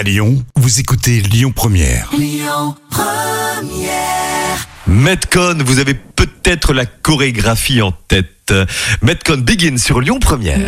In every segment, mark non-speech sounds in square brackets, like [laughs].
À Lyon, vous écoutez Lyon Première. Metcon, vous avez peut-être la chorégraphie en tête. Metcon begin sur Lyon Première.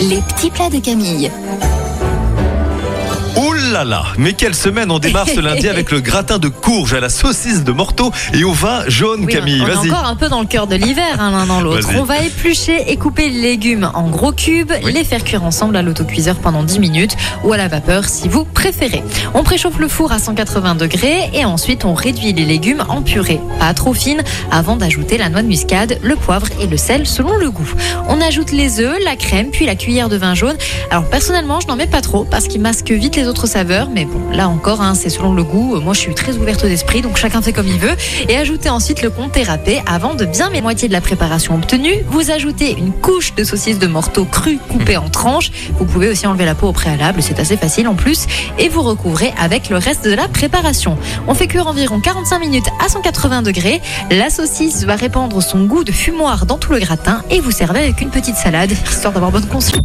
Les petits plats de Camille. Là là, mais quelle semaine On démarre ce lundi avec le [laughs] gratin de courge à la saucisse de morteau et au vin jaune, Oui, Camille. on est Vas-y. encore un peu dans le cœur de l'hiver, hein, l'un dans l'autre. On va éplucher et couper les légumes en gros cubes, Oui. les faire cuire ensemble à l'autocuiseur pendant 10 minutes ou à la vapeur si vous préférez. On préchauffe le four à 180 degrés et ensuite on réduit les légumes en purée, pas trop fine, avant d'ajouter la noix de muscade, le poivre et le sel selon le goût. On ajoute les œufs, la crème, puis la cuillère de vin jaune. Alors personnellement, je n'en mets pas trop parce qu'il masque vite les autres saveurs, mais bon, là encore, hein, c'est selon le goût. Moi, je suis très ouverte d'esprit, donc chacun fait comme il veut. Et ajoutez ensuite le comté râpé avant de bien mettre moitié de la préparation obtenue. Vous ajoutez une couche de saucisse de morteau cru coupée en tranches. Vous pouvez aussi enlever la peau au préalable, c'est assez facile en plus. Et vous recouvrez avec le reste de la préparation. On fait cuire environ 45 minutes à 180 degrés. La saucisse va répandre son goût de fumoir dans tout le gratin et vous servez avec une petite salade, histoire d'avoir bonne conscience.